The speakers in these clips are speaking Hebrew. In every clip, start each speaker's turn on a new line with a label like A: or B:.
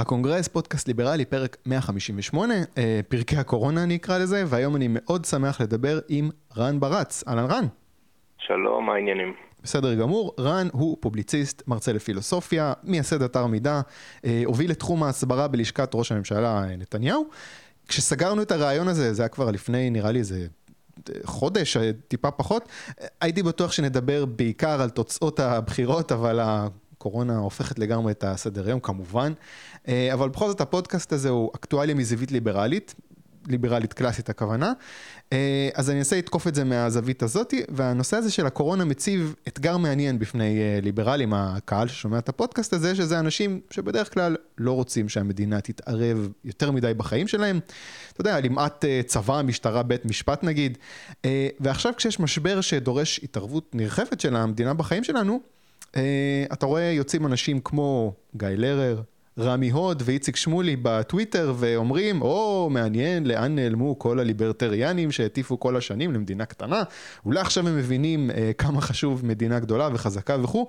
A: הקונגרס, פודקאסט ליברלי, פרק 158, אה, פרקי הקורונה אני אקרא לזה, והיום אני מאוד שמח לדבר עם רן ברץ. אהלן רן.
B: שלום, מה העניינים?
A: בסדר גמור, רן הוא פובליציסט, מרצה לפילוסופיה, מייסד אתר מידע, אה, הוביל את תחום ההסברה בלשכת ראש הממשלה אה, נתניהו. כשסגרנו את הרעיון הזה, זה היה כבר לפני נראה לי איזה חודש, טיפה פחות, הייתי בטוח שנדבר בעיקר על תוצאות הבחירות, אבל הקורונה הופכת לגמרי את הסדר היום כמובן, אה, אבל בכל זאת הפודקאסט הזה הוא אקטואליה מזווית ליברלית, ליברלית קלאסית הכוונה. אה, אז אני אנסה לתקוף את זה מהזווית הזאתי, והנושא הזה של הקורונה מציב אתגר מעניין בפני אה, ליברלים, הקהל ששומע את הפודקאסט הזה, שזה אנשים שבדרך כלל לא רוצים שהמדינה תתערב יותר מדי בחיים שלהם. אתה יודע, למעט צבא, משטרה, בית משפט נגיד. ועכשיו כשיש משבר שדורש התערבות נרחבת של המדינה בחיים שלנו, אתה רואה יוצאים אנשים כמו גיא לרר, רמי הוד ואיציק שמולי בטוויטר ואומרים, או, oh, מעניין לאן נעלמו כל הליברטריאנים שהטיפו כל השנים למדינה קטנה, אולי עכשיו הם מבינים אה, כמה חשוב מדינה גדולה וחזקה וכו'.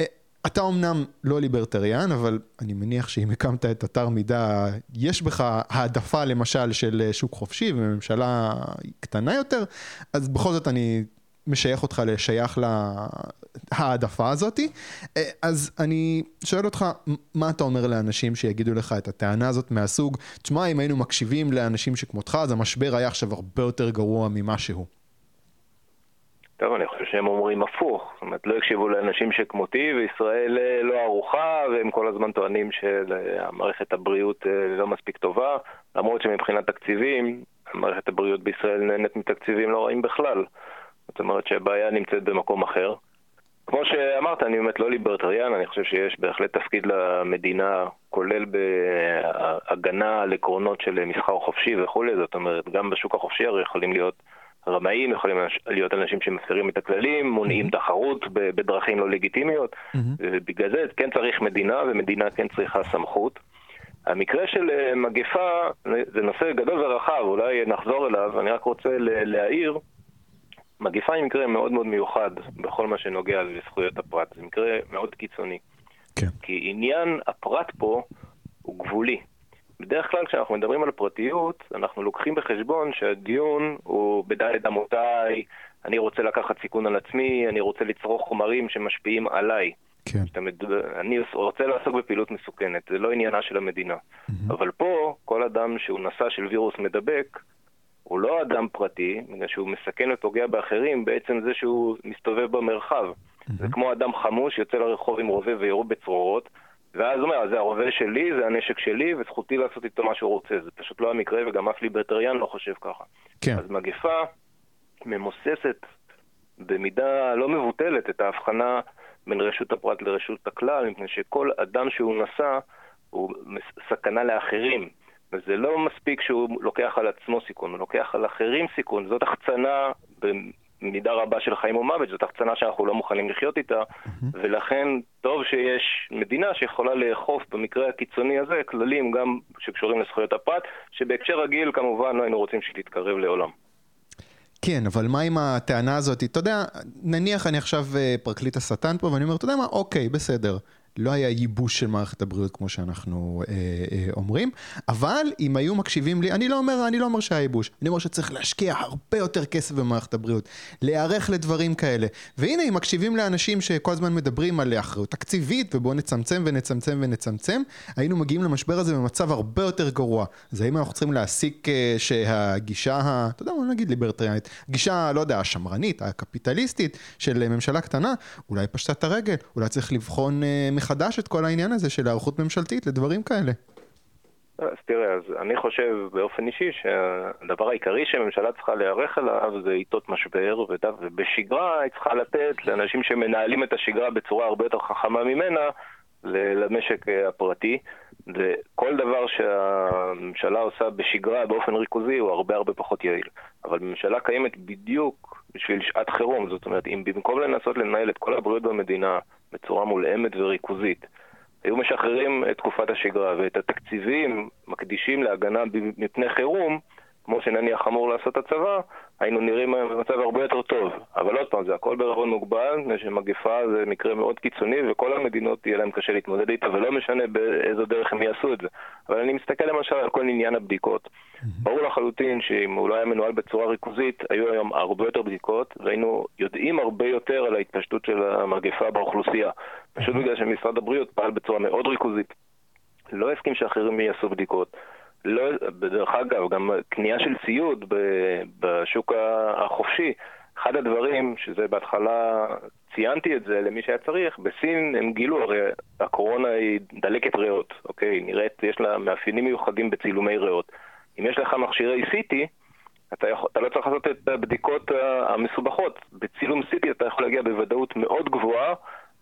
A: אה, אתה אמנם לא ליברטריאן, אבל אני מניח שאם הקמת את אתר מידע, יש בך העדפה למשל של שוק חופשי וממשלה קטנה יותר, אז בכל זאת אני משייך אותך לשייך להעדפה הזאתי. אה, אז אני שואל אותך, מה אתה אומר לאנשים שיגידו לך את הטענה הזאת מהסוג, תשמע, אם היינו מקשיבים לאנשים שכמותך, אז המשבר היה עכשיו הרבה יותר גרוע ממה שהוא.
B: טוב, אני חושב שהם אומרים הפוך. זאת אומרת, לא הקשיבו לאנשים שכמותי, וישראל אה, לא ערוכה, והם כל הזמן טוענים שמערכת הבריאות אה, לא מספיק טובה, למרות שמבחינת תקציבים, מערכת הבריאות בישראל נהנית מתקציבים לא רעים בכלל. זאת אומרת שהבעיה נמצאת במקום אחר. כמו שאמרת, אני באמת לא ליברטריאן, אני חושב שיש בהחלט תפקיד למדינה, כולל בהגנה על עקרונות של מסחר חופשי וכולי, זאת אומרת, גם בשוק החופשי הרי יכולים להיות רמאים, יכולים להיות אנשים שמפרים את הכללים, מונעים mm-hmm. תחרות בדרכים לא לגיטימיות, mm-hmm. ובגלל זה כן צריך מדינה, ומדינה כן צריכה סמכות. המקרה של אה, מגפה זה נושא גדול ורחב, אולי נחזור אליו, אני רק רוצה להעיר מגיפה היא מקרה מאוד מאוד מיוחד בכל מה שנוגע לזכויות הפרט. זה מקרה מאוד קיצוני. כן. כי עניין הפרט פה הוא גבולי. בדרך כלל כשאנחנו מדברים על פרטיות, אנחנו לוקחים בחשבון שהדיון הוא בדלת אמותיי, אני רוצה לקחת סיכון על עצמי, אני רוצה לצרוך חומרים שמשפיעים עליי. כן. מד... אני רוצה לעסוק בפעילות מסוכנת, זה לא עניינה של המדינה. Mm-hmm. אבל פה, כל אדם שהוא נשא של וירוס מדבק, הוא לא אדם פרטי, בגלל שהוא מסכן ופוגע באחרים בעצם זה שהוא מסתובב במרחב. Mm-hmm. זה כמו אדם חמוש שיוצא לרחוב עם רובה וירו בצרורות, ואז הוא אומר, זה הרובה שלי, זה הנשק שלי, וזכותי לעשות איתו מה שהוא רוצה. זה פשוט לא המקרה, וגם אף ליברטריאן לא חושב ככה. כן. אז מגפה ממוססת במידה לא מבוטלת את ההבחנה בין רשות הפרט לרשות הכלל, מפני שכל אדם שהוא נשא הוא סכנה לאחרים. וזה לא מספיק שהוא לוקח על עצמו סיכון, הוא לוקח על אחרים סיכון. זאת החצנה במידה רבה של חיים ומוות, זאת החצנה שאנחנו לא מוכנים לחיות איתה. ולכן טוב שיש מדינה שיכולה לאכוף במקרה הקיצוני הזה כללים גם שקשורים לזכויות הפרט, שבהקשר רגיל כמובן לא היינו רוצים שהיא תתקרב לעולם.
A: כן, אבל מה עם הטענה הזאת? אתה יודע, נניח אני עכשיו אה, פרקליט השטן פה, ואני אומר, אתה יודע מה, אוקיי, בסדר. לא היה ייבוש של מערכת הבריאות כמו שאנחנו אה, אה, אומרים, אבל אם היו מקשיבים לי, אני לא אומר, אני לא אומר שהיה ייבוש, אני אומר שצריך להשקיע הרבה יותר כסף במערכת הבריאות, להיערך לדברים כאלה, והנה אם מקשיבים לאנשים שכל הזמן מדברים על אחריות תקציבית ובואו נצמצם ונצמצם ונצמצם, היינו מגיעים למשבר הזה במצב הרבה יותר גרוע. אז האם אנחנו צריכים להסיק אה, שהגישה, אתה יודע מה נגיד ליברטריאנית, גישה, לא יודע, השמרנית, הקפיטליסטית של ממשלה קטנה, אולי פשטה את הרגל, אולי צריך לבחון אה, מחדש את כל העניין הזה של היערכות ממשלתית לדברים כאלה.
B: אז תראה, אז אני חושב באופן אישי שהדבר העיקרי שהממשלה צריכה להיערך אליו זה עיתות משבר, ובשגרה היא צריכה לתת לאנשים שמנהלים את השגרה בצורה הרבה יותר חכמה ממנה למשק הפרטי. וכל דבר שהממשלה עושה בשגרה באופן ריכוזי הוא הרבה הרבה פחות יעיל. אבל ממשלה קיימת בדיוק בשביל שעת חירום, זאת אומרת, אם במקום לנסות לנהל את כל הבריאות במדינה בצורה מולאמת וריכוזית. היו משחררים את תקופת השגרה ואת התקציבים מקדישים להגנה מפני חירום, כמו שנניח אמור לעשות הצבא, היינו נראים במצב הרבה יותר טוב. אבל עוד פעם, זה הכל בערבון מוגבל, מפני שמגפה זה מקרה מאוד קיצוני, וכל המדינות יהיה להם קשה להתמודד איתה, ולא משנה באיזו דרך הם יעשו את זה. אבל אני מסתכל למשל על כל עניין הבדיקות. ברור לחלוטין שאם הוא לא היה מנוהל בצורה ריכוזית, היו היום הרבה יותר בדיקות, והיינו יודעים הרבה יותר על ההתפשטות של המגפה באוכלוסייה. פשוט בגלל שמשרד הבריאות פעל בצורה מאוד ריכוזית. לא הסכים שאחרים יעשו בדיקות. לא, בדרך אגב, גם קנייה של ציוד בשוק החופשי, אחד הדברים, שזה בהתחלה ציינתי את זה למי שהיה צריך, בסין הם גילו, הרי הקורונה היא דלקת ריאות, אוקיי? נראית, יש לה מאפיינים מיוחדים בצילומי ריאות. אם יש לך מכשירי CT, אתה, יכול, אתה לא צריך לעשות את הבדיקות המסובכות. בצילום CT אתה יכול להגיע בוודאות מאוד גבוהה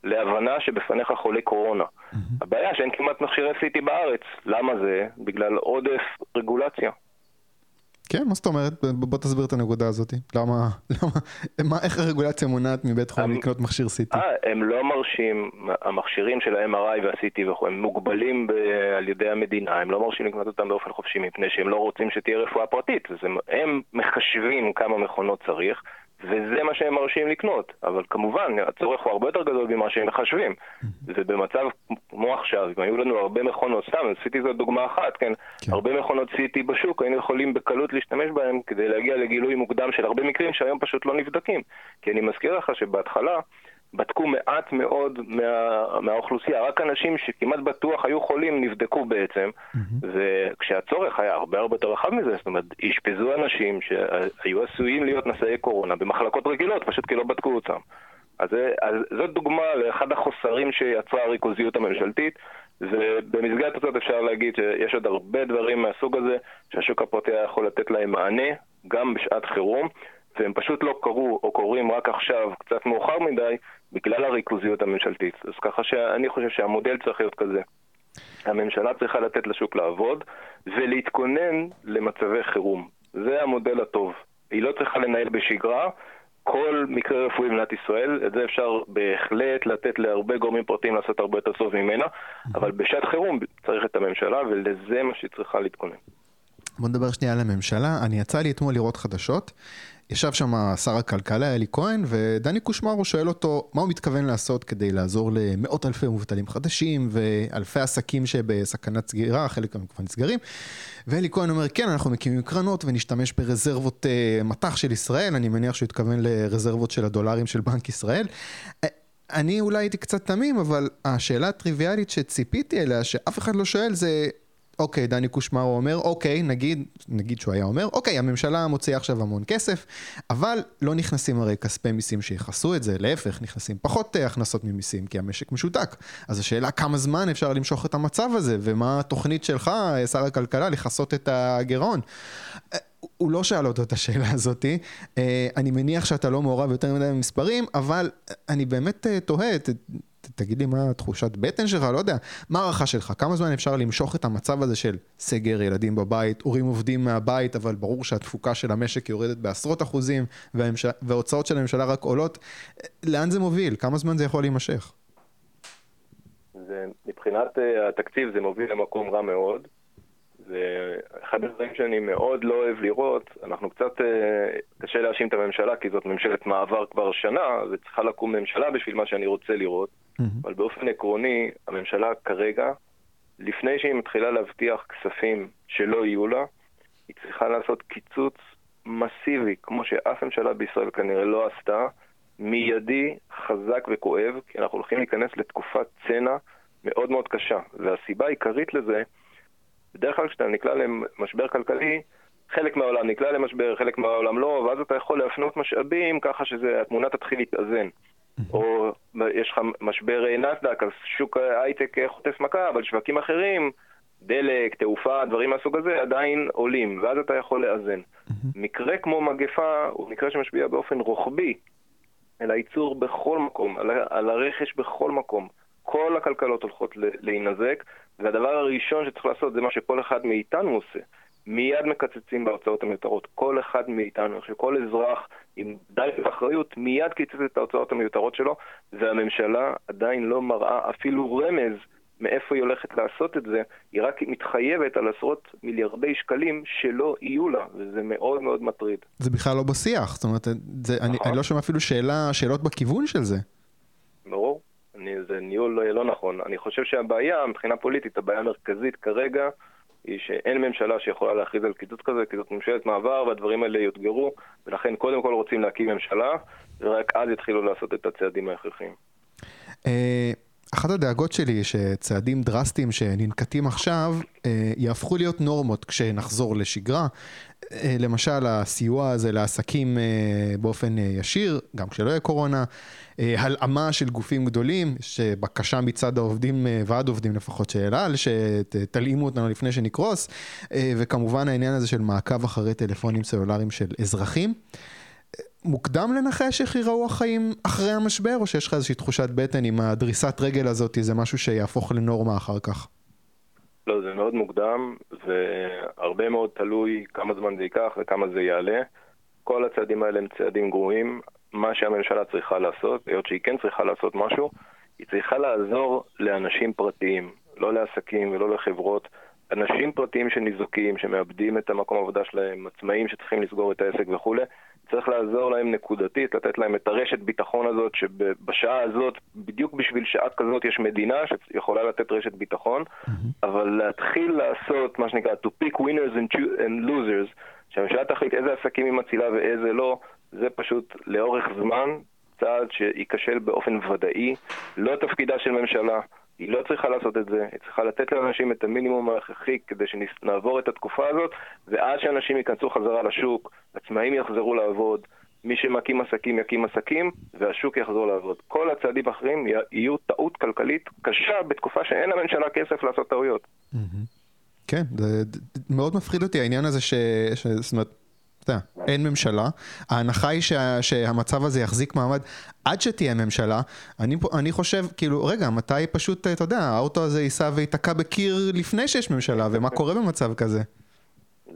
B: להבנה שבפניך חולה קורונה. Mm-hmm. הבעיה שאין כמעט מכשירי CT בארץ. למה זה? בגלל עודף רגולציה.
A: כן, מה זאת אומרת? בוא תסביר את הנקודה הזאת. למה, למה, מה, איך הרגולציה מונעת מבית חולים לקנות מכשיר CT?
B: אה, הם לא מרשים, המכשירים של ה-MRI וה-CT וכו', הם מוגבלים ב, על ידי המדינה, הם לא מרשים לקנות אותם באופן חופשי מפני שהם לא רוצים שתהיה רפואה פרטית. הם, הם מחשבים כמה מכונות צריך, וזה מה שהם מרשים לקנות. אבל כמובן, הצורך הוא הרבה יותר גדול ממה שהם מחשבים. ובמצב כמו עכשיו, אם היו לנו הרבה מכונות, סתם, עשיתי זאת דוגמה אחת, כן? כן. הרבה מכונות CT בשוק, היינו יכולים בקלות להשתמש בהם כדי להגיע לגילוי מוקדם של הרבה מקרים שהיום פשוט לא נבדקים. כי אני מזכיר לך שבהתחלה... בדקו מעט מאוד מה, מהאוכלוסייה, רק אנשים שכמעט בטוח היו חולים נבדקו בעצם, mm-hmm. וכשהצורך היה הרבה הרבה יותר רחב מזה, זאת אומרת, אשפזו אנשים שהיו עשויים להיות נשאי קורונה במחלקות רגילות, פשוט כי לא בדקו אותם. אז, אז זאת דוגמה לאחד החוסרים שיצרה הריכוזיות הממשלתית, ובמסגרת הזאת אפשר להגיד שיש עוד הרבה דברים מהסוג הזה שהשוק הפרטי היה יכול לתת להם מענה, גם בשעת חירום. והם פשוט לא קרו או קורים רק עכשיו, קצת מאוחר מדי, בגלל הריכוזיות הממשלתית. אז ככה שאני חושב שהמודל צריך להיות כזה. הממשלה צריכה לתת לשוק לעבוד ולהתכונן למצבי חירום. זה המודל הטוב. היא לא צריכה לנהל בשגרה. כל מקרה רפואי במדינת ישראל, את זה אפשר בהחלט לתת להרבה גורמים פרטיים לעשות הרבה יותר טוב ממנה, אבל בשעת חירום צריך את הממשלה ולזה מה שהיא צריכה להתכונן.
A: בוא נדבר שנייה על הממשלה. אני יצא לי אתמול לראות חדשות. ישב שם שר הכלכלה אלי כהן, ודני קושמרו שואל אותו מה הוא מתכוון לעשות כדי לעזור למאות אלפי מובטלים חדשים ואלפי עסקים שבסכנת סגירה, חלק כבר נסגרים. ואלי כהן אומר, כן, אנחנו מקימים קרנות ונשתמש ברזרבות uh, מטח של ישראל, אני מניח שהוא התכוון לרזרבות של הדולרים של בנק ישראל. אה, אני אולי הייתי קצת תמים, אבל השאלה הטריוויאלית שציפיתי אליה, שאף אחד לא שואל, זה אוקיי, דני קושמרו אומר, אוקיי, נגיד, נגיד שהוא היה אומר, אוקיי, הממשלה מוציאה עכשיו המון כסף, אבל לא נכנסים הרי כספי מיסים שיכסו את זה, להפך, נכנסים פחות אה, הכנסות ממיסים, כי המשק משותק. אז השאלה כמה זמן אפשר למשוך את המצב הזה, ומה התוכנית שלך, אה, שר הכלכלה, לכסות את הגירעון. אה, הוא לא שאל אותו את השאלה הזאתי, אני מניח שאתה לא מעורב יותר מדי במספרים, אבל אני באמת תוהה, תגיד לי מה תחושת בטן שלך, לא יודע, מה ההערכה שלך, כמה זמן אפשר למשוך את המצב הזה של סגר, ילדים בבית, הורים עובדים מהבית, אבל ברור שהתפוקה של המשק יורדת בעשרות אחוזים, וההוצאות של הממשלה רק עולות, לאן זה מוביל? כמה זמן זה יכול להימשך?
B: זה, מבחינת uh, התקציב זה מוביל למקום רע מאוד. ואחד הדברים שאני מאוד לא אוהב לראות, אנחנו קצת, אה, קשה להאשים את הממשלה כי זאת ממשלת מעבר כבר שנה, וצריכה לקום ממשלה בשביל מה שאני רוצה לראות. אבל באופן עקרוני, הממשלה כרגע, לפני שהיא מתחילה להבטיח כספים שלא יהיו לה, היא צריכה לעשות קיצוץ מסיבי, כמו שאף ממשלה בישראל כנראה לא עשתה, מיידי, חזק וכואב, כי אנחנו הולכים להיכנס לתקופת צנע מאוד מאוד קשה. והסיבה העיקרית לזה, בדרך כלל כשאתה נקלע למשבר כלכלי, חלק מהעולם נקלע למשבר, חלק מהעולם לא, ואז אתה יכול להפנות משאבים ככה שהתמונה תתחיל להתאזן. או יש לך משבר נסדק, אז שוק הייטק חוטף מכה, אבל שווקים אחרים, דלק, תעופה, דברים מהסוג הזה, עדיין עולים, ואז אתה יכול לאזן. מקרה כמו מגפה הוא מקרה שמשפיע באופן רוחבי על הייצור בכל מקום, על, על הרכש בכל מקום. כל הכלכלות הולכות להינזק, והדבר הראשון שצריך לעשות זה מה שכל אחד מאיתנו עושה. מיד מקצצים בהוצאות המיותרות. כל אחד מאיתנו, שכל אזרח עם די אחריות, מיד קיצץ את ההוצאות המיותרות שלו, והממשלה עדיין לא מראה אפילו רמז מאיפה היא הולכת לעשות את זה, היא רק מתחייבת על עשרות מיליארדי שקלים שלא יהיו לה, וזה מאוד מאוד מטריד.
A: זה בכלל לא בשיח, זאת אומרת, זה, נכון. אני, אני לא שומע אפילו שאלה, שאלות בכיוון של זה.
B: ברור, אני, זה ניהול לא, לא נכון. אני חושב שהבעיה, מבחינה פוליטית, הבעיה המרכזית כרגע, היא שאין ממשלה שיכולה להכריז על קיצוץ כזה, כי זאת ממשלת מעבר והדברים האלה יאותגרו, ולכן קודם כל רוצים להקים ממשלה, ורק אז יתחילו לעשות את הצעדים ההכרחיים.
A: אה, אחת הדאגות שלי היא שצעדים דרסטיים שננקטים עכשיו אה, יהפכו להיות נורמות כשנחזור לשגרה. אה, למשל הסיוע הזה לעסקים באופן ישיר, גם כשלא יהיה קורונה, הלאמה של גופים גדולים, יש בקשה מצד העובדים, ועד עובדים לפחות של אל שתלאימו אותנו לפני שנקרוס, וכמובן העניין הזה של מעקב אחרי טלפונים סלולריים של אזרחים. מוקדם לנחש איך ייראו החיים אחרי המשבר, או שיש לך איזושהי תחושת בטן עם הדריסת רגל הזאת, זה משהו שיהפוך לנורמה אחר כך?
B: לא, זה מאוד מוקדם, והרבה מאוד תלוי כמה זמן זה ייקח וכמה זה יעלה. כל הצעדים האלה הם צעדים גרועים. מה שהממשלה צריכה לעשות, היות שהיא כן צריכה לעשות משהו, היא צריכה לעזור לאנשים פרטיים, לא לעסקים ולא לחברות. אנשים פרטיים שניזוקים, שמאבדים את המקום העבודה שלהם, עצמאים שצריכים לסגור את העסק וכולי, צריך לעזור להם נקודתית, לתת להם את הרשת ביטחון הזאת, שבשעה הזאת, בדיוק בשביל שעה כזאת יש מדינה שיכולה לתת רשת ביטחון, mm-hmm. אבל להתחיל לעשות מה שנקרא to pick winners and, and losers, שהממשלה תחליט איזה עסקים היא מצילה ואיזה לא, זה פשוט לאורך זמן צעד שייכשל באופן ודאי, לא תפקידה של ממשלה. היא לא צריכה לעשות את זה, היא צריכה לתת לאנשים את המינימום ההכרחי כדי שנעבור את התקופה הזאת, ואז שאנשים ייכנסו חזרה לשוק, עצמאים יחזרו לעבוד, מי שמקים עסקים יקים עסקים, והשוק יחזור לעבוד. כל הצעדים האחרים יהיו טעות כלכלית קשה בתקופה שאין לממשלה כסף לעשות טעויות.
A: כן, זה מאוד מפחיד אותי העניין הזה ש... זאת אומרת... אתה יודע, אין ממשלה, ההנחה היא שה, שהמצב הזה יחזיק מעמד עד שתהיה ממשלה, אני, אני חושב, כאילו, רגע, מתי פשוט, אתה יודע, האוטו הזה ייסע וייתקע בקיר לפני שיש ממשלה, ומה קורה במצב כזה?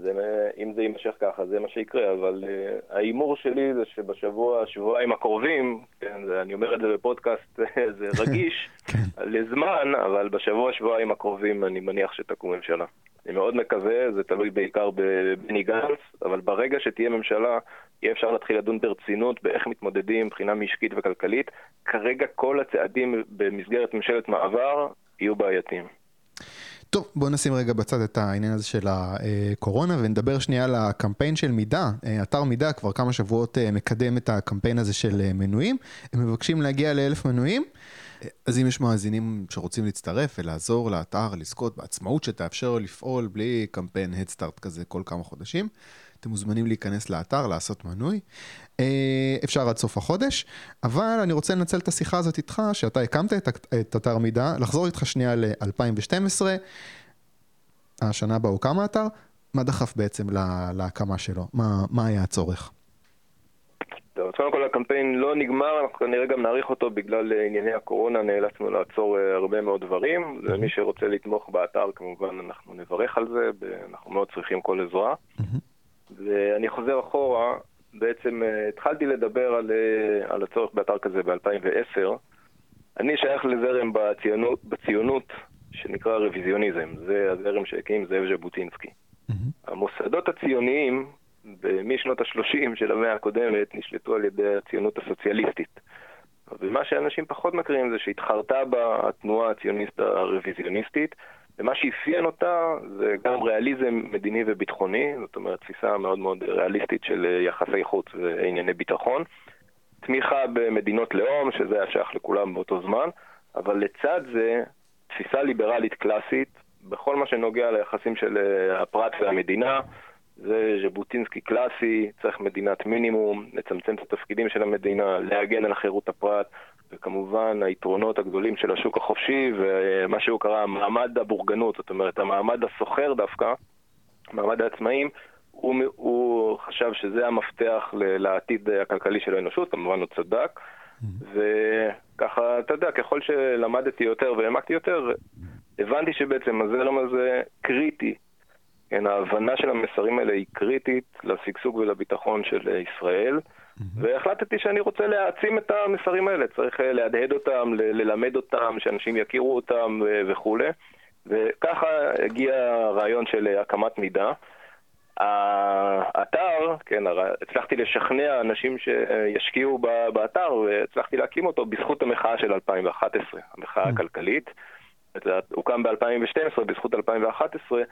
B: זה, אם זה יימשך ככה, זה מה שיקרה, אבל uh, ההימור שלי זה שבשבוע, שבועיים הקרובים, כן, זה, אני אומר את זה בפודקאסט, זה רגיש, כן. לזמן, אבל בשבוע, שבועיים הקרובים אני מניח שתקום ממשלה. אני מאוד מקווה, זה תלוי בעיקר בבני גנץ, אבל ברגע שתהיה ממשלה, יהיה אפשר להתחיל לדון ברצינות באיך מתמודדים מבחינה משקית וכלכלית. כרגע כל הצעדים במסגרת ממשלת מעבר יהיו בעייתיים.
A: טוב, בואו נשים רגע בצד את העניין הזה של הקורונה ונדבר שנייה על הקמפיין של מידה. אתר מידה כבר כמה שבועות מקדם את הקמפיין הזה של מנויים. הם מבקשים להגיע לאלף מנויים. אז אם יש מאזינים שרוצים להצטרף ולעזור לאתר לזכות בעצמאות שתאפשר לפעול בלי קמפיין הדסטארט כזה כל כמה חודשים, אתם מוזמנים להיכנס לאתר, לעשות מנוי. אה, אפשר עד סוף החודש, אבל אני רוצה לנצל את השיחה הזאת איתך, שאתה הקמת את, את אתר מידע, לחזור איתך שנייה ל-2012, השנה בה הוקם האתר, מה דחף בעצם להקמה שלו? מה, מה היה הצורך?
B: קודם כל הקמפיין לא נגמר, אנחנו כנראה גם נאריך אותו בגלל אה, ענייני הקורונה, נאלצנו לעצור אה, הרבה מאוד דברים. ומי שרוצה לתמוך באתר, כמובן אנחנו נברך על זה, אנחנו מאוד צריכים כל עזרה. ואני חוזר אחורה, בעצם אה, התחלתי לדבר על, על הצורך באתר כזה ב-2010. אני שייך לזרם בציונות, בציונות שנקרא רוויזיוניזם, זה הזרם שהקים זאב ז'בוטינסקי. המוסדות הציוניים משנות ה-30 של המאה הקודמת נשלטו על ידי הציונות הסוציאליסטית. ומה שאנשים פחות מכירים זה שהתחרתה בה התנועה הציוניסט הרוויזיוניסטית, ומה שאפיין אותה זה גם ריאליזם מדיני וביטחוני, זאת אומרת תפיסה מאוד מאוד ריאליסטית של יחסי חוץ וענייני ביטחון, תמיכה במדינות לאום, שזה היה שייך לכולם באותו זמן, אבל לצד זה תפיסה ליברלית קלאסית בכל מה שנוגע ליחסים של הפרט והמדינה, זה ז'בוטינסקי קלאסי, צריך מדינת מינימום, לצמצם את התפקידים של המדינה, להגן על חירות הפרט, וכמובן היתרונות הגדולים של השוק החופשי ומה שהוא קרא מעמד הבורגנות, זאת אומרת המעמד הסוחר דווקא, מעמד העצמאים, הוא, הוא חשב שזה המפתח לעתיד הכלכלי של האנושות, כמובן הוא צדק, וככה, אתה יודע, ככל שלמדתי יותר והעמקתי יותר, הבנתי שבעצם הזרם הזה קריטי כן, ההבנה של המסרים האלה היא קריטית לשגשוג ולביטחון של ישראל, והחלטתי שאני רוצה להעצים את המסרים האלה, צריך להדהד אותם, ללמד אותם, שאנשים יכירו אותם וכולי. וככה הגיע הרעיון של הקמת מידע. האתר, כן, הצלחתי לשכנע אנשים שישקיעו באתר והצלחתי להקים אותו בזכות המחאה של 2011, המחאה mm. הכלכלית. הוקם ב-2012 בזכות 2011,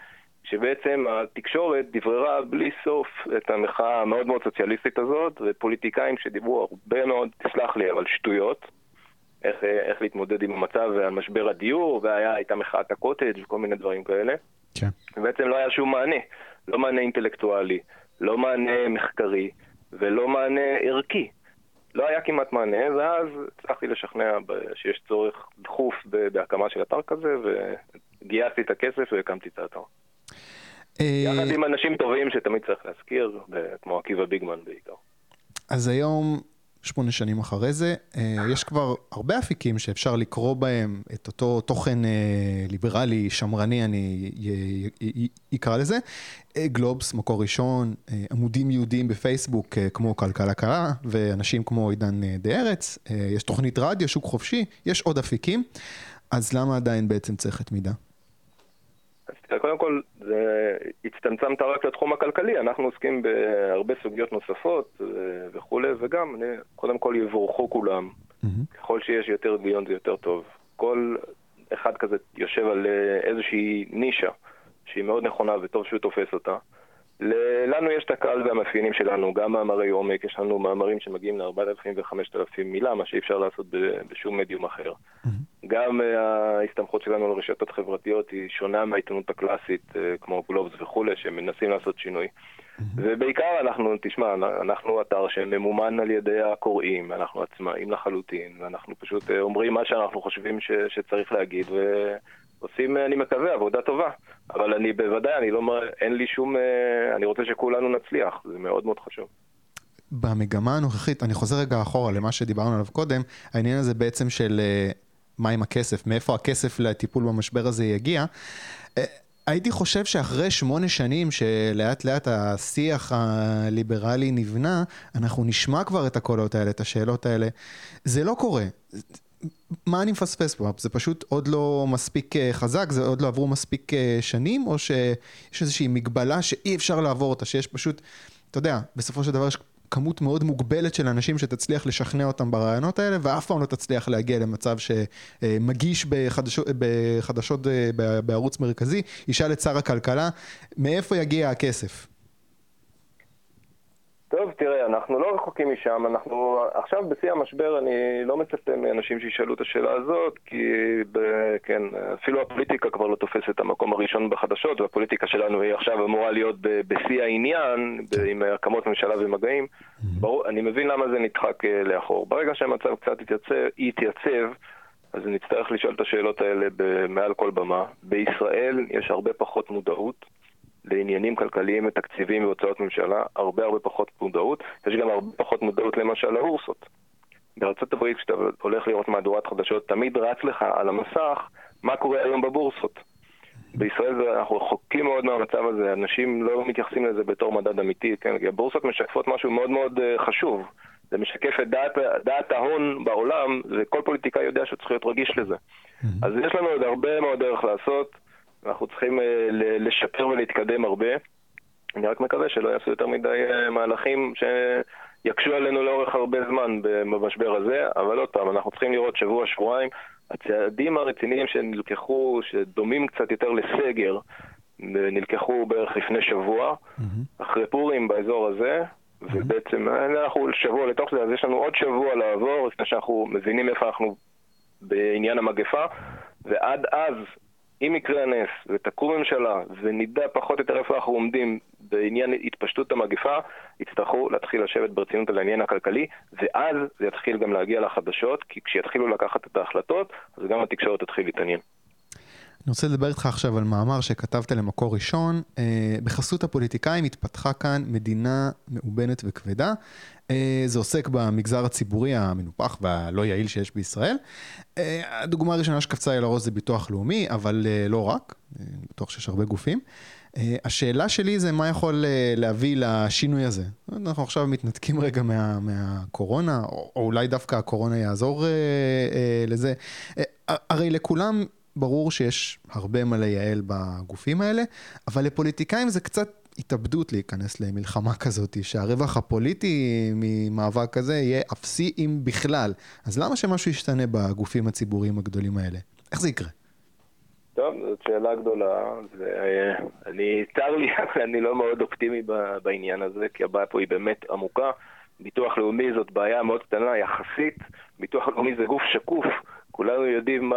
B: שבעצם התקשורת דבררה בלי סוף את המחאה המאוד מאוד סוציאליסטית הזאת, ופוליטיקאים שדיברו הרבה מאוד, תסלח לי, אבל שטויות, איך, איך להתמודד עם המצב ועל משבר הדיור, והייתה מחאת הקוטג' וכל מיני דברים כאלה. כן. ובעצם לא היה שום מענה. לא מענה אינטלקטואלי, לא מענה מחקרי ולא מענה ערכי. לא היה כמעט מענה, ואז הצלחתי לשכנע שיש צורך דחוף בהקמה של אתר כזה, וגייסתי את הכסף והקמתי את האתר. אה, יחד עם אנשים טובים שתמיד צריך להזכיר, כמו עקיבא ביגמן בעיקר.
A: אז היום שמונה שנים אחרי זה, אה, יש כבר הרבה אפיקים שאפשר לקרוא בהם את אותו תוכן אה, ליברלי, שמרני, אני אקרא לזה. אה, גלובס, מקור ראשון, עמודים יהודיים בפייסבוק כמו כלכלה קרה, ואנשים כמו עידן דה ארץ, יש תוכנית רדיו, שוק חופשי, יש עוד אפיקים, אז למה עדיין בעצם צריך את מידה?
B: קודם כל, זה הצטמצמת רק לתחום הכלכלי, אנחנו עוסקים בהרבה סוגיות נוספות וכולי, וגם, אני, קודם כל יבורכו כולם. Mm-hmm. ככל שיש יותר דיון זה יותר טוב. כל אחד כזה יושב על איזושהי נישה שהיא מאוד נכונה וטוב שהוא תופס אותה. לנו יש את הקהל והמאפיינים שלנו, גם מאמרי עומק, יש לנו מאמרים שמגיעים ל-4,000 ו-5,000 מילה, מה שאי אפשר לעשות בשום מדיום אחר. Mm-hmm. גם אה, ההסתמכות שלנו על רשתות חברתיות היא שונה מהעיתונות הקלאסית, אה, כמו גלובס וכולי, שמנסים לעשות שינוי. Mm-hmm. ובעיקר אנחנו, תשמע, אנחנו אתר שממומן על ידי הקוראים, אנחנו עצמאים לחלוטין, ואנחנו פשוט אה, אומרים מה שאנחנו חושבים ש- שצריך להגיד. עושים, אני מקווה, עבודה טובה. אבל אני בוודאי, אני לא, אין לי שום, אה, אני רוצה שכולנו נצליח, זה מאוד מאוד חשוב.
A: במגמה הנוכחית, אני חוזר רגע אחורה למה שדיברנו עליו קודם, העניין הזה בעצם של אה, מה עם הכסף, מאיפה הכסף לטיפול במשבר הזה יגיע. אה, הייתי חושב שאחרי שמונה שנים שלאט לאט השיח הליברלי נבנה, אנחנו נשמע כבר את הקולות האלה, את השאלות האלה. זה לא קורה. מה אני מפספס פה? זה פשוט עוד לא מספיק אה, חזק, זה עוד לא עברו מספיק אה, שנים, או שיש איזושהי מגבלה שאי אפשר לעבור אותה, שיש פשוט, אתה יודע, בסופו של דבר יש כמות מאוד מוגבלת של אנשים שתצליח לשכנע אותם ברעיונות האלה, ואף פעם לא תצליח להגיע למצב שמגיש בחדשות, בחדשות אה, בערוץ מרכזי, ישאל את שר הכלכלה, מאיפה יגיע הכסף?
B: טוב, תראה, אנחנו לא רחוקים משם, אנחנו עכשיו בשיא המשבר, אני לא מצפה מאנשים שישאלו את השאלה הזאת, כי ב, כן, אפילו הפוליטיקה כבר לא תופסת את המקום הראשון בחדשות, והפוליטיקה שלנו היא עכשיו אמורה להיות בשיא העניין, ב, עם הקמות ממשלה ומגעים. Mm-hmm. ברור, אני מבין למה זה נדחק אה, לאחור. ברגע שהמצב קצת יתייצב, יתייצב אז נצטרך לשאול את השאלות האלה מעל כל במה. בישראל יש הרבה פחות מודעות. לעניינים כלכליים ותקציביים והוצאות ממשלה, הרבה הרבה פחות מודעות. יש גם הרבה פחות מודעות למשל לבורסות. בארצות הברית, כשאתה הולך לראות מהדורת חדשות, תמיד רץ לך על המסך מה קורה היום בבורסות. בישראל אנחנו רחוקים מאוד מהמצב הזה, אנשים לא מתייחסים לזה בתור מדד אמיתי, כן? כי הבורסות משקפות משהו מאוד מאוד uh, חשוב. זה משקף את דעת, דעת ההון בעולם, וכל פוליטיקאי יודע שהוא צריך להיות רגיש לזה. Mm-hmm. אז יש לנו עוד הרבה מאוד דרך לעשות. אנחנו צריכים אה, לשפר ולהתקדם הרבה. אני רק מקווה שלא יעשו יותר מדי אה, מהלכים שיקשו עלינו לאורך הרבה זמן במשבר הזה, אבל עוד פעם, אנחנו צריכים לראות שבוע-שבועיים. הצעדים הרציניים שנלקחו, שדומים קצת יותר לסגר, נלקחו בערך לפני שבוע, mm-hmm. אחרי פורים באזור הזה, mm-hmm. ובעצם אה, אנחנו שבוע לתוך זה, אז יש לנו עוד שבוע לעבור לפני שאנחנו מבינים איפה אנחנו בעניין המגפה, ועד אז אם יקרה נס ותקום ממשלה ונדע פחות או יותר איפה אנחנו עומדים בעניין התפשטות המגפה, יצטרכו להתחיל לשבת ברצינות על העניין הכלכלי, ואז זה יתחיל גם להגיע לחדשות, כי כשיתחילו לקחת את ההחלטות, אז גם התקשורת תתחיל להתעניין.
A: אני רוצה לדבר איתך עכשיו על מאמר שכתבת למקור ראשון. אה, בחסות הפוליטיקאים התפתחה כאן מדינה מאובנת וכבדה. אה, זה עוסק במגזר הציבורי המנופח והלא יעיל שיש בישראל. אה, הדוגמה הראשונה שקפצה לי לראש זה ביטוח לאומי, אבל לא רק, אני בטוח שיש הרבה גופים. השאלה שלי זה מה יכול להביא לשינוי הזה. אנחנו עכשיו מתנתקים רגע מה, מהקורונה, או, או אולי דווקא הקורונה יעזור לזה. הרי לכולם ברור שיש הרבה מה לייעל בגופים האלה, אבל לפוליטיקאים זה קצת התאבדות להיכנס למלחמה כזאת, שהרווח הפוליטי ממאבק כזה יהיה אפסי אם בכלל. אז למה שמשהו ישתנה בגופים הציבוריים הגדולים האלה? איך זה יקרה?
B: טוב, זאת שאלה גדולה, ואני, צר לי, אני לא מאוד אופטימי בעניין הזה, כי הבעיה פה היא באמת עמוקה. ביטוח לאומי זאת בעיה מאוד קטנה יחסית, ביטוח לאומי זה גוף שקוף. כולנו יודעים מה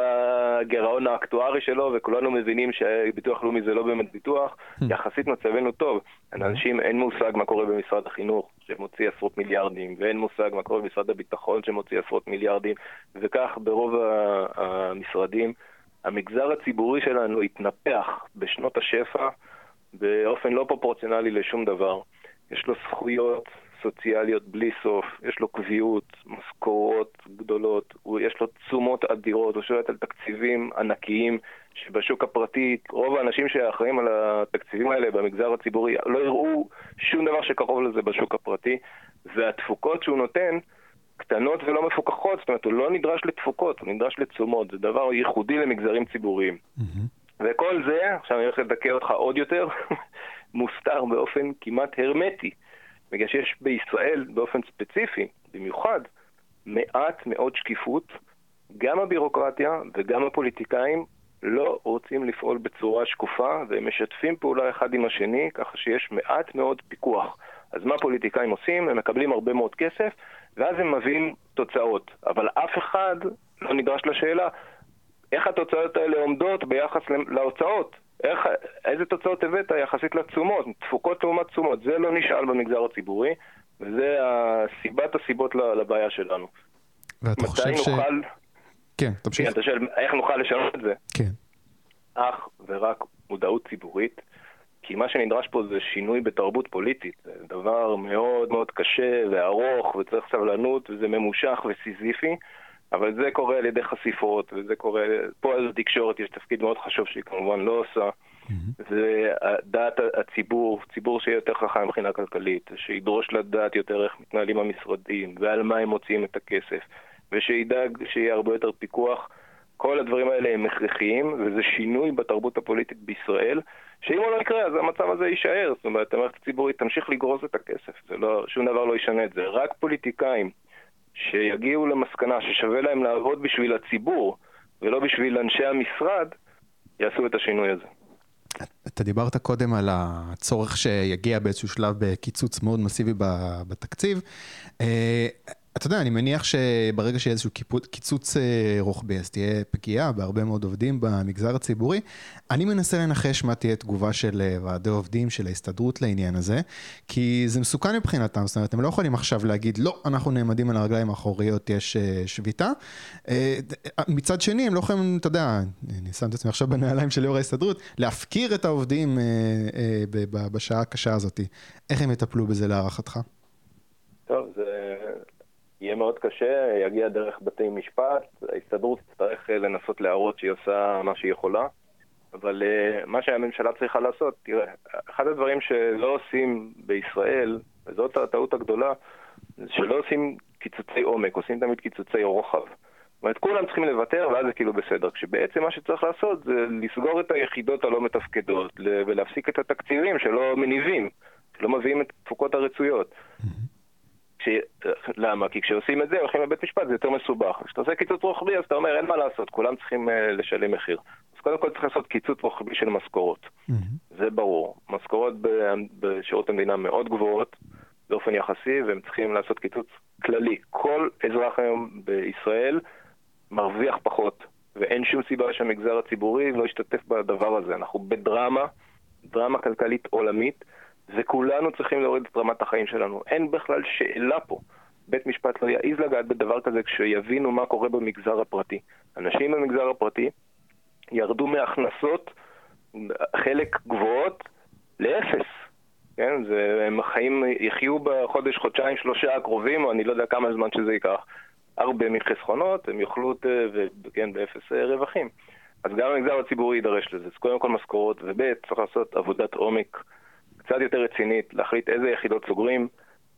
B: הגירעון האקטוארי שלו, וכולנו מבינים שביטוח לאומי זה לא באמת ביטוח. Hmm. יחסית מצבנו טוב. לאנשים אין מושג מה קורה במשרד החינוך, שמוציא עשרות מיליארדים, ואין מושג מה קורה במשרד הביטחון, שמוציא עשרות מיליארדים, וכך ברוב המשרדים. המגזר הציבורי שלנו התנפח בשנות השפע באופן לא פרופורציונלי לשום דבר. יש לו זכויות, סוציאליות בלי סוף, יש לו קביעות, משכורות גדולות, יש לו תשומות אדירות, הוא שולט על תקציבים ענקיים שבשוק הפרטי, רוב האנשים שאחראים על התקציבים האלה במגזר הציבורי לא יראו שום דבר שקרוב לזה בשוק הפרטי, והתפוקות שהוא נותן קטנות ולא מפוקחות, זאת אומרת הוא לא נדרש לתפוקות, הוא נדרש לתשומות, זה דבר ייחודי למגזרים ציבוריים. Mm-hmm. וכל זה, עכשיו אני הולך לדכא אותך עוד יותר, מוסתר באופן כמעט הרמטי. בגלל שיש בישראל באופן ספציפי, במיוחד, מעט מאוד שקיפות, גם הבירוקרטיה וגם הפוליטיקאים לא רוצים לפעול בצורה שקופה והם משתפים פעולה אחד עם השני, ככה שיש מעט מאוד פיקוח. אז מה פוליטיקאים עושים? הם מקבלים הרבה מאוד כסף ואז הם מביאים תוצאות. אבל אף אחד לא נדרש לשאלה איך התוצאות האלה עומדות ביחס להוצאות. איך, איזה תוצאות הבאת יחסית לתשומות, תפוקות לעומת תשומות, זה לא נשאל במגזר הציבורי, וזה סיבת הסיבות לבעיה שלנו.
A: ואתה חושב ש... נוכל... כן, תמשיך.
B: אתה שואל, איך נוכל לשנות את זה?
A: כן.
B: אך ורק מודעות ציבורית, כי מה שנדרש פה זה שינוי בתרבות פוליטית. זה דבר מאוד מאוד קשה וארוך, וצריך סבלנות, וזה ממושך וסיזיפי. אבל זה קורה על ידי חשיפות, וזה קורה, פה על התקשורת יש תפקיד מאוד חשוב שהיא כמובן לא עושה, זה דעת הציבור, ציבור שיהיה יותר חכם מבחינה כלכלית, שידרוש לדעת יותר איך מתנהלים המשרדים, ועל מה הם מוציאים את הכסף, ושידאג שיהיה הרבה יותר פיקוח. כל הדברים האלה הם הכרחיים, וזה שינוי בתרבות הפוליטית בישראל, שאם הוא לא יקרה, אז המצב הזה יישאר. זאת אומרת, המערכת הציבורית תמשיך לגרוז את הכסף, לא, שום דבר לא ישנה את זה. רק פוליטיקאים שיגיעו למסקנה ששווה להם לעבוד בשביל הציבור ולא בשביל אנשי המשרד, יעשו את השינוי הזה.
A: אתה דיברת קודם על הצורך שיגיע באיזשהו שלב בקיצוץ מאוד מסיבי בתקציב. אתה יודע, אני מניח שברגע שיהיה איזשהו קיצוץ אה, רוחבי, אז תהיה פגיעה בהרבה מאוד עובדים במגזר הציבורי. אני מנסה לנחש מה תהיה תגובה של אה, ועדי עובדים, של ההסתדרות לעניין הזה, כי זה מסוכן מבחינתם, זאת אומרת, הם לא יכולים עכשיו להגיד, לא, אנחנו נעמדים על הרגליים האחוריות, יש אה, שביתה. מצד שני, הם לא יכולים, אתה יודע, אני שם את עצמי עכשיו בנעליים של יו"ר ההסתדרות, להפקיר את העובדים בשעה הקשה הזאת. איך הם יטפלו בזה להערכתך?
B: יהיה מאוד קשה, יגיע דרך בתי משפט, ההסתדרות תצטרך אה, לנסות להראות שהיא עושה מה שהיא יכולה, אבל uh, מה שהממשלה צריכה לעשות, תראה, אחד הדברים שלא עושים בישראל, וזאת הטעות הגדולה, זה שלא עושים קיצוצי עומק, עושים תמיד קיצוצי רוחב. זאת אומרת, כולם צריכים לוותר ואז זה כאילו בסדר. כשבעצם מה שצריך לעשות זה לסגור את היחידות הלא מתפקדות ולהפסיק את התקציבים שלא מניבים, שלא מביאים את התפוקות הרצויות. ש... למה? כי כשעושים את זה, הולכים לבית משפט, זה יותר מסובך. כשאתה עושה קיצוץ רוחבי, אז אתה אומר, אין מה לעשות, כולם צריכים uh, לשלם מחיר. אז קודם כל צריך לעשות קיצוץ רוחבי של משכורות. Mm-hmm. זה ברור. משכורות בשירות המדינה מאוד גבוהות, באופן יחסי, והם צריכים לעשות קיצוץ כללי. כל אזרח היום בישראל מרוויח פחות, ואין שום סיבה שהמגזר הציבורי לא ישתתף בדבר הזה. אנחנו בדרמה, דרמה כלכלית עולמית. וכולנו צריכים להוריד את רמת החיים שלנו. אין בכלל שאלה פה. בית משפט לא יעז לגעת בדבר כזה כשיבינו מה קורה במגזר הפרטי. אנשים במגזר הפרטי ירדו מהכנסות חלק גבוהות לאפס. כן, זה, הם חיים, יחיו בחודש, חודשיים, שלושה הקרובים, או אני לא יודע כמה זמן שזה ייקח, הרבה מחסכונות, הם יאכלו, כן, באפס אה, רווחים. אז גם המגזר הציבורי יידרש לזה. אז קודם כל משכורות, וב' צריך לעשות עבודת עומק קצת יותר רצינית, להחליט איזה יחידות סוגרים,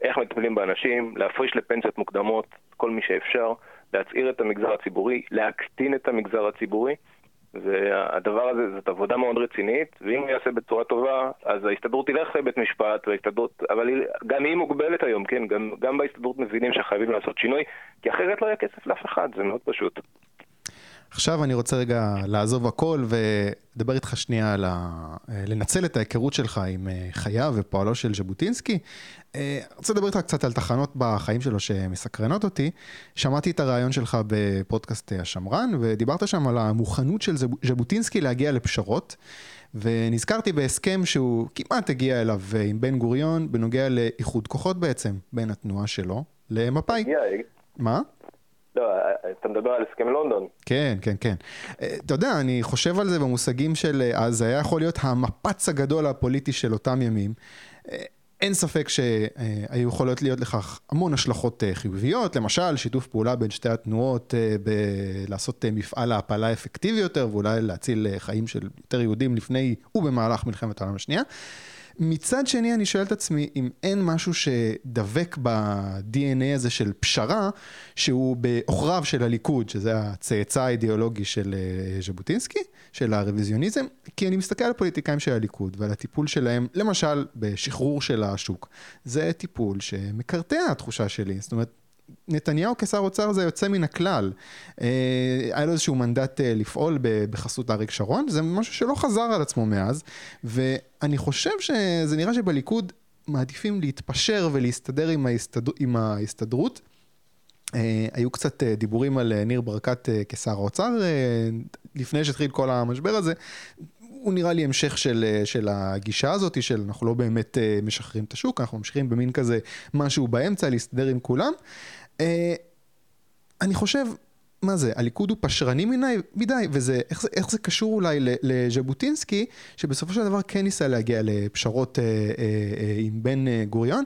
B: איך מטפלים באנשים, להפריש לפנסיות מוקדמות כל מי שאפשר, להצעיר את המגזר הציבורי, להקטין את המגזר הציבורי. והדבר הזה זאת עבודה מאוד רצינית, ואם הוא יעשה בצורה טובה, אז ההסתדרות תלך לבית משפט, וההסתדרות, אבל גם היא מוגבלת היום, כן? גם, גם בהסתדרות מבינים שחייבים לעשות שינוי, כי אחרת לא יהיה כסף לאף אחד, זה מאוד פשוט.
A: עכשיו אני רוצה רגע לעזוב הכל ולדבר איתך שנייה על ה... לנצל את ההיכרות שלך עם אה, חייו ופועלו של ז'בוטינסקי. אה, אני רוצה לדבר איתך קצת על תחנות בחיים שלו שמסקרנות אותי. שמעתי את הרעיון שלך בפודקאסט השמרן, ודיברת שם על המוכנות של ז'בוטינסקי להגיע לפשרות. ונזכרתי בהסכם שהוא כמעט הגיע אליו עם בן גוריון בנוגע לאיחוד כוחות בעצם, בין התנועה שלו למפא"י. מה?
B: לא, אתה מדבר על הסכם לונדון.
A: כן, כן, כן. אה, אתה יודע, אני חושב על זה במושגים של אה, אז, היה יכול להיות המפץ הגדול הפוליטי של אותם ימים. אה, אין ספק שהיו יכולות להיות לכך המון השלכות חיוביות, למשל שיתוף פעולה בין שתי התנועות לעשות מפעל העפלה אפקטיבי יותר ואולי להציל חיים של יותר יהודים לפני ובמהלך מלחמת העולם השנייה. מצד שני אני שואל את עצמי אם אין משהו שדבק ב-DNA הזה של פשרה שהוא בעוכריו של הליכוד, שזה הצאצא האידיאולוגי של אה, ז'בוטינסקי, של הרוויזיוניזם, כי אני מסתכל על הפוליטיקאים של הליכוד ועל הטיפול שלהם, למשל בשחרור של השוק. זה טיפול שמקרטע התחושה שלי, זאת אומרת נתניהו כשר אוצר זה יוצא מן הכלל. אה, היה לו איזשהו מנדט אה, לפעול בחסות אריק שרון, זה משהו שלא חזר על עצמו מאז, ואני חושב שזה נראה שבליכוד מעדיפים להתפשר ולהסתדר עם, ההסתד... עם ההסתדרות. אה, היו קצת דיבורים על ניר ברקת כשר האוצר לפני שהתחיל כל המשבר הזה. הוא נראה לי המשך של, של הגישה הזאת, של אנחנו לא באמת משחררים את השוק, אנחנו ממשיכים במין כזה משהו באמצע, להסתדר עם כולם. אה, אני חושב, מה זה, הליכוד הוא פשרני מדי, מדי וזה, איך זה, איך זה קשור אולי לז'בוטינסקי, שבסופו של דבר כן ניסה להגיע לפשרות אה, אה, אה, עם בן אה, גוריון.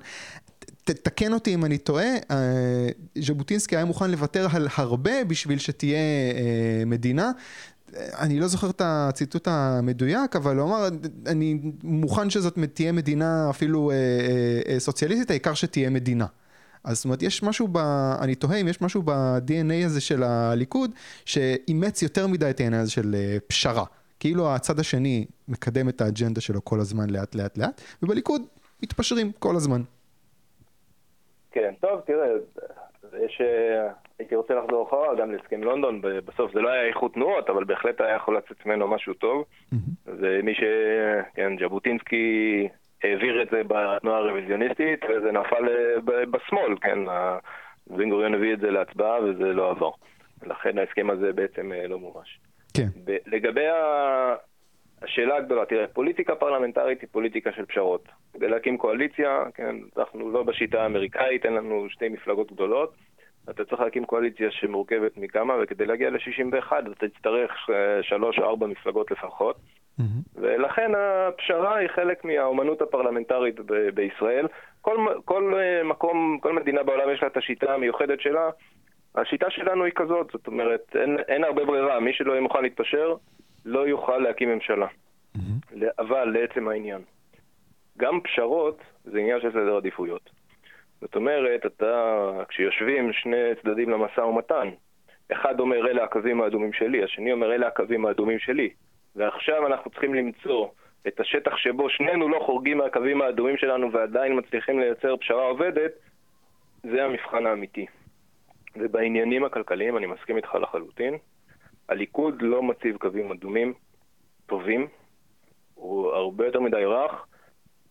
A: תקן אותי אם אני טועה, אה, ז'בוטינסקי היה מוכן לוותר על הרבה בשביל שתהיה אה, מדינה. אני לא זוכר את הציטוט המדויק, אבל הוא אמר, אני מוכן שזאת תהיה מדינה אפילו סוציאליסטית, העיקר שתהיה מדינה. אז זאת אומרת, יש משהו ב... אני תוהה אם יש משהו ב-DNA הזה של הליכוד, שאימץ יותר מדי את העניין הזה של אה, פשרה. כאילו הצד השני מקדם את האג'נדה שלו כל הזמן לאט לאט לאט, ובליכוד מתפשרים כל הזמן.
B: כן, טוב, תראה, יש... אה, הייתי רוצה לחזור אחורה גם להסכם לונדון, בסוף זה לא היה איכות תנועות, אבל בהחלט היה יכול לצאת ממנו משהו טוב. ומי ש... כן, ז'בוטינסקי העביר את זה בתנועה הרוויזיוניסטית, וזה נפל אה, בשמאל, כן? בן גוריון הביא את זה להצבעה וזה לא עבר. לכן ההסכם הזה בעצם אה, לא מומש.
A: כן.
B: לגבי השאלה הגדולה, תראה, פוליטיקה פרלמנטרית היא פוליטיקה של פשרות. כדי להקים קואליציה, כן, אנחנו לא בשיטה האמריקאית, אין לנו שתי מפלגות גדולות. אתה צריך להקים קואליציה שמורכבת מכמה, וכדי להגיע ל-61 אתה תצטרך אה, שלוש או ארבע מפלגות לפחות. Mm-hmm. ולכן הפשרה היא חלק מהאומנות הפרלמנטרית ב- בישראל. כל, כל אה, מקום, כל מדינה בעולם יש לה את השיטה המיוחדת שלה. השיטה שלנו היא כזאת, זאת אומרת, אין, אין הרבה ברירה, מי שלא יהיה מוכן להתפשר, לא יוכל להקים ממשלה. Mm-hmm. אבל לעצם העניין, גם פשרות זה עניין של סדר עדיפויות. זאת אומרת, אתה, כשיושבים שני צדדים למשא ומתן, אחד אומר אלה הקווים האדומים שלי, השני אומר אלה הקווים האדומים שלי. ועכשיו אנחנו צריכים למצוא את השטח שבו שנינו לא חורגים מהקווים האדומים שלנו ועדיין מצליחים לייצר פשרה עובדת, זה המבחן האמיתי. ובעניינים הכלכליים אני מסכים איתך לחלוטין. הליכוד לא מציב קווים אדומים טובים, הוא הרבה יותר מדי רך.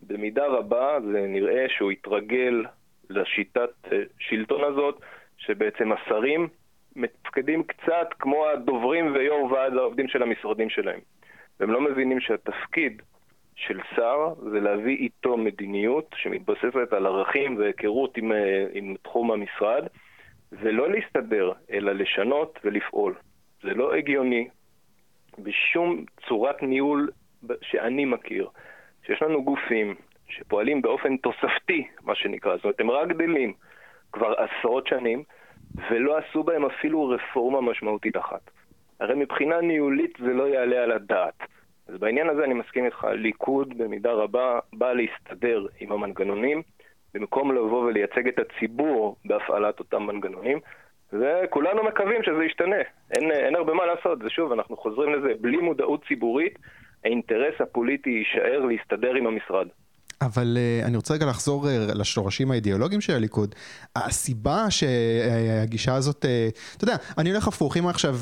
B: במידה רבה זה נראה שהוא התרגל לשיטת אה, שלטון הזאת, שבעצם השרים מתפקדים קצת כמו הדוברים ויו"ר ועד העובדים של המשרדים שלהם. והם לא מבינים שהתפקיד של שר זה להביא איתו מדיניות שמתבססת על ערכים והיכרות עם, אה, עם תחום המשרד, ולא להסתדר, אלא לשנות ולפעול. זה לא הגיוני בשום צורת ניהול שאני מכיר, שיש לנו גופים שפועלים באופן תוספתי, מה שנקרא, זאת אומרת, הם רק גדלים כבר עשרות שנים, ולא עשו בהם אפילו רפורמה משמעותית אחת. הרי מבחינה ניהולית זה לא יעלה על הדעת. אז בעניין הזה אני מסכים איתך, ליכוד במידה רבה בא להסתדר עם המנגנונים, במקום לבוא ולייצג את הציבור בהפעלת אותם מנגנונים, וכולנו מקווים שזה ישתנה. אין, אין הרבה מה לעשות, ושוב, אנחנו חוזרים לזה, בלי מודעות ציבורית, האינטרס הפוליטי יישאר להסתדר עם המשרד.
A: אבל uh, אני רוצה רגע לחזור uh, לשורשים האידיאולוגיים של הליכוד. הסיבה שהגישה הזאת, uh, אתה יודע, אני הולך הפוך, אם עכשיו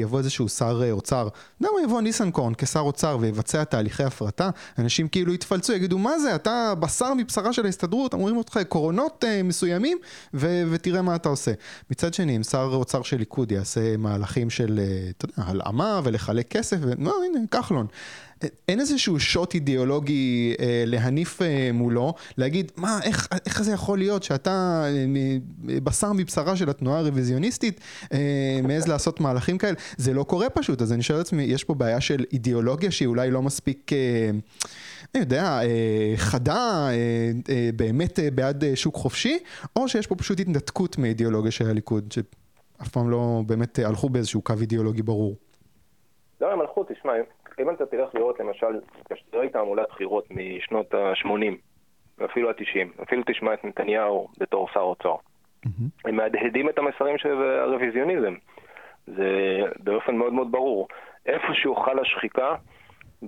A: יבוא איזשהו שר אוצר, אתה יודע מה, יבוא ניסנקורן כשר אוצר ויבצע תהליכי הפרטה, אנשים כאילו יתפלצו, יגידו, מה זה, אתה בשר מבשרה של ההסתדרות, אמורים אותך עקרונות מסוימים, ו- ותראה מה אתה עושה. מצד שני, אם שר אוצר של ליכוד יעשה מהלכים של, אתה יודע, הלאמה ולחלק כסף, ו... לא, הנה, כחלון. אין איזשהו שוט אידיאולוגי אה, להניף אה, מולו, להגיד, מה, איך, איך זה יכול להיות שאתה אה, בשר מבשרה של התנועה הרוויזיוניסטית, אה, מעז לעשות מהלכים כאלה? זה לא קורה פשוט, אז אני שואל לעצמי, יש פה בעיה של אידיאולוגיה שהיא אולי לא מספיק... אה, אני יודע, אה, חדה, אה, אה, באמת בעד שוק חופשי, או שיש פה פשוט התנתקות מאידיאולוגיה של הליכוד, שאף פעם לא באמת הלכו באיזשהו קו אידיאולוגי ברור.
B: לא, הם הלכו, תשמע, אם אתה תלך לראות למשל תשדירי תעמולת בחירות משנות ה-80 ואפילו ה-90, אפילו תשמע את נתניהו בתור שר אוצר. הם מהדהדים את המסרים של הרוויזיוניזם. זה באופן מאוד מאוד ברור. איפשהו חלה שחיקה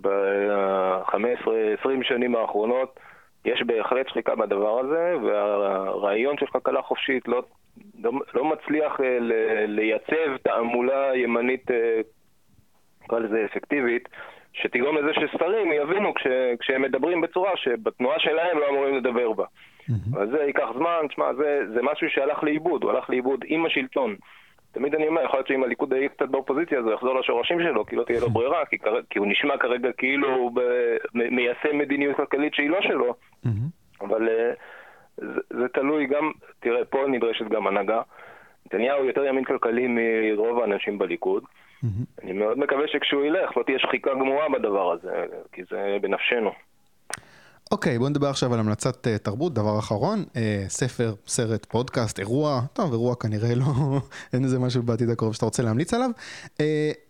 B: ב-15-20 שנים האחרונות, יש בהחלט שחיקה בדבר הזה, והרעיון של כלכלה חופשית לא, לא, לא מצליח לייצב תעמולה ימנית אה, נקרא לזה אפקטיבית, שתגרום לזה ששרים יבינו כש, כשהם מדברים בצורה שבתנועה שלהם לא אמורים לדבר בה. Mm-hmm. אז זה ייקח זמן, תשמע, זה, זה משהו שהלך לאיבוד, הוא הלך לאיבוד עם השלטון. תמיד אני אומר, יכול להיות שאם הליכוד יהיה קצת באופוזיציה, אז הוא יחזור לשורשים שלו, כי לא תהיה לו ברירה, כי, כי הוא נשמע כרגע כאילו הוא ב, מיישם מדיניות כלכלית שהיא לא שלו. Mm-hmm. אבל אה, זה, זה תלוי גם, תראה, פה נדרשת גם הנהגה. נתניהו יותר ימין כלכלי מרוב האנשים בליכוד. Mm-hmm. אני מאוד מקווה שכשהוא ילך לא תהיה שחיקה גמורה בדבר הזה, כי זה בנפשנו.
A: אוקיי, okay, בוא נדבר עכשיו על המלצת uh, תרבות, דבר אחרון, uh, ספר, סרט, פודקאסט, אירוע, טוב, אירוע כנראה לא, אין איזה משהו בעתיד הקרוב שאתה רוצה להמליץ עליו. Uh,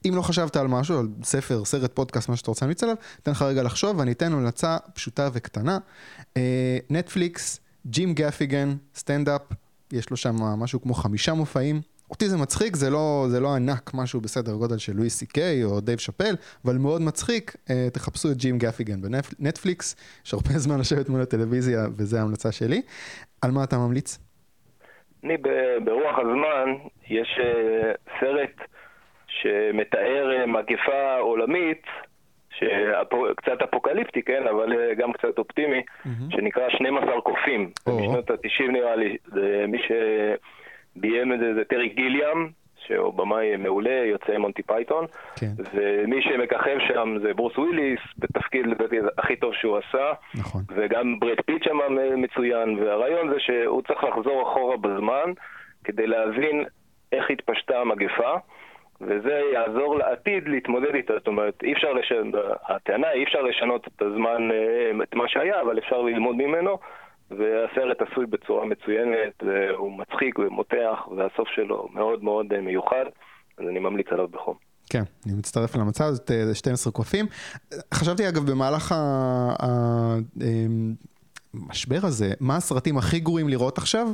A: אם לא חשבת על משהו, על ספר, סרט, פודקאסט, מה שאתה רוצה להמליץ עליו, אתן לך רגע לחשוב ואני אתן המלצה פשוטה וקטנה. נטפליקס, ג'ים גפיגן, סטנדאפ, יש לו שם משהו כמו חמישה מופעים. אותי זה מצחיק, זה לא, זה לא ענק, משהו בסדר גודל של לואי סי קיי או דייב שאפל, אבל מאוד מצחיק, אה, תחפשו את ג'ים גפיגן בנטפליקס, יש הרבה זמן לשבת מול הטלוויזיה, וזו ההמלצה שלי. על מה אתה ממליץ?
B: אני ברוח הזמן, יש אה, סרט שמתאר אה, מגפה עולמית, שקצת אפוקליפטי, כן, אבל גם קצת אופטימי, mm-hmm. שנקרא 12 קופים. Oh. בשנות ה-90 נראה לי, זה מי ש... ביים את זה זה טרי גיליאם, שהוא במאי מעולה, יוצא מונטי פייתון, כן. ומי שמככב שם זה ברוס וויליס, בתפקיד לדעתי הכי טוב שהוא עשה,
A: נכון.
B: וגם ברד פיט שם מצוין, והרעיון זה שהוא צריך לחזור אחורה בזמן כדי להבין איך התפשטה המגפה. וזה יעזור לעתיד להתמודד איתה, זאת אומרת, אי אפשר לשנות, הטענה היא אי אפשר לשנות את הזמן, אה, את מה שהיה, אבל אפשר ללמוד ממנו, והסרט עשוי בצורה מצוינת, הוא מצחיק ומותח, והסוף שלו מאוד מאוד אה, מיוחד, אז אני ממליץ עליו בחום.
A: כן, אני מצטרף למצב הזאת, 12 קופים. חשבתי אגב במהלך המשבר הזה, מה הסרטים הכי גרועים לראות עכשיו?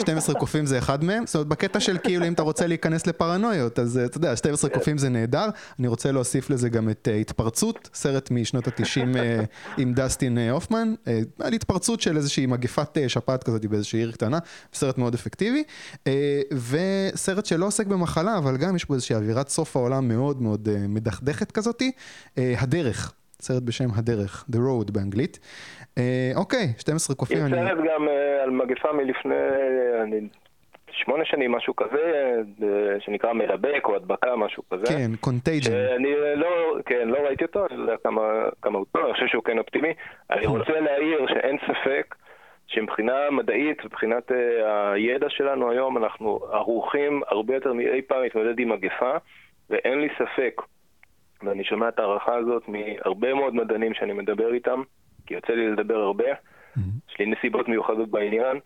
A: 12 קופים זה אחד מהם, זאת אומרת בקטע של כאילו אם אתה רוצה להיכנס לפרנויות, אז אתה יודע, 12 קופים זה נהדר, אני רוצה להוסיף לזה גם את uh, התפרצות, סרט משנות התשעים uh, עם דסטין uh, הופמן, על התפרצות של איזושהי מגפת שפעת כזאת באיזושהי עיר קטנה, סרט מאוד אפקטיבי, וסרט שלא עוסק במחלה, אבל גם יש בו איזושהי אווירת סוף העולם מאוד מאוד מדכדכת כזאתי, הדרך. סרט בשם הדרך, The Road באנגלית. אה, אוקיי, 12 קופים. יש
B: סרט גם אה, על מגפה מלפני אני, שמונה שנים, משהו כזה, אה, שנקרא מידבק או הדבקה, משהו כזה.
A: כן, Contagion.
B: אני לא, כן, לא ראיתי אותו, אני לא יודע כמה, כמה הוא טוב, אני חושב שהוא כן אופטימי. אני רוצה להעיר שאין ספק שמבחינה מדעית, מבחינת הידע שלנו היום, אנחנו ערוכים הרבה יותר מאי פעם להתמודד עם מגפה, ואין לי ספק ואני שומע את ההערכה הזאת מהרבה מאוד מדענים שאני מדבר איתם, כי יוצא לי לדבר הרבה, mm-hmm. יש לי נסיבות מיוחדות בעניין.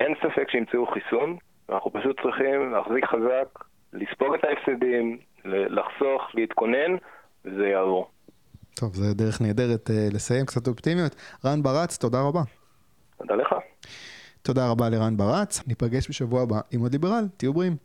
B: אין ספק שימצאו חיסון, ואנחנו פשוט צריכים להחזיק חזק, לספוג את ההפסדים, לחסוך, להתכונן, וזה יעבור.
A: טוב, זו דרך נהדרת uh, לסיים קצת אופטימיות. רן ברץ, תודה רבה.
B: תודה לך.
A: תודה רבה לרן ברץ, ניפגש בשבוע הבא עם עוד ליברל, תהיו בריאים.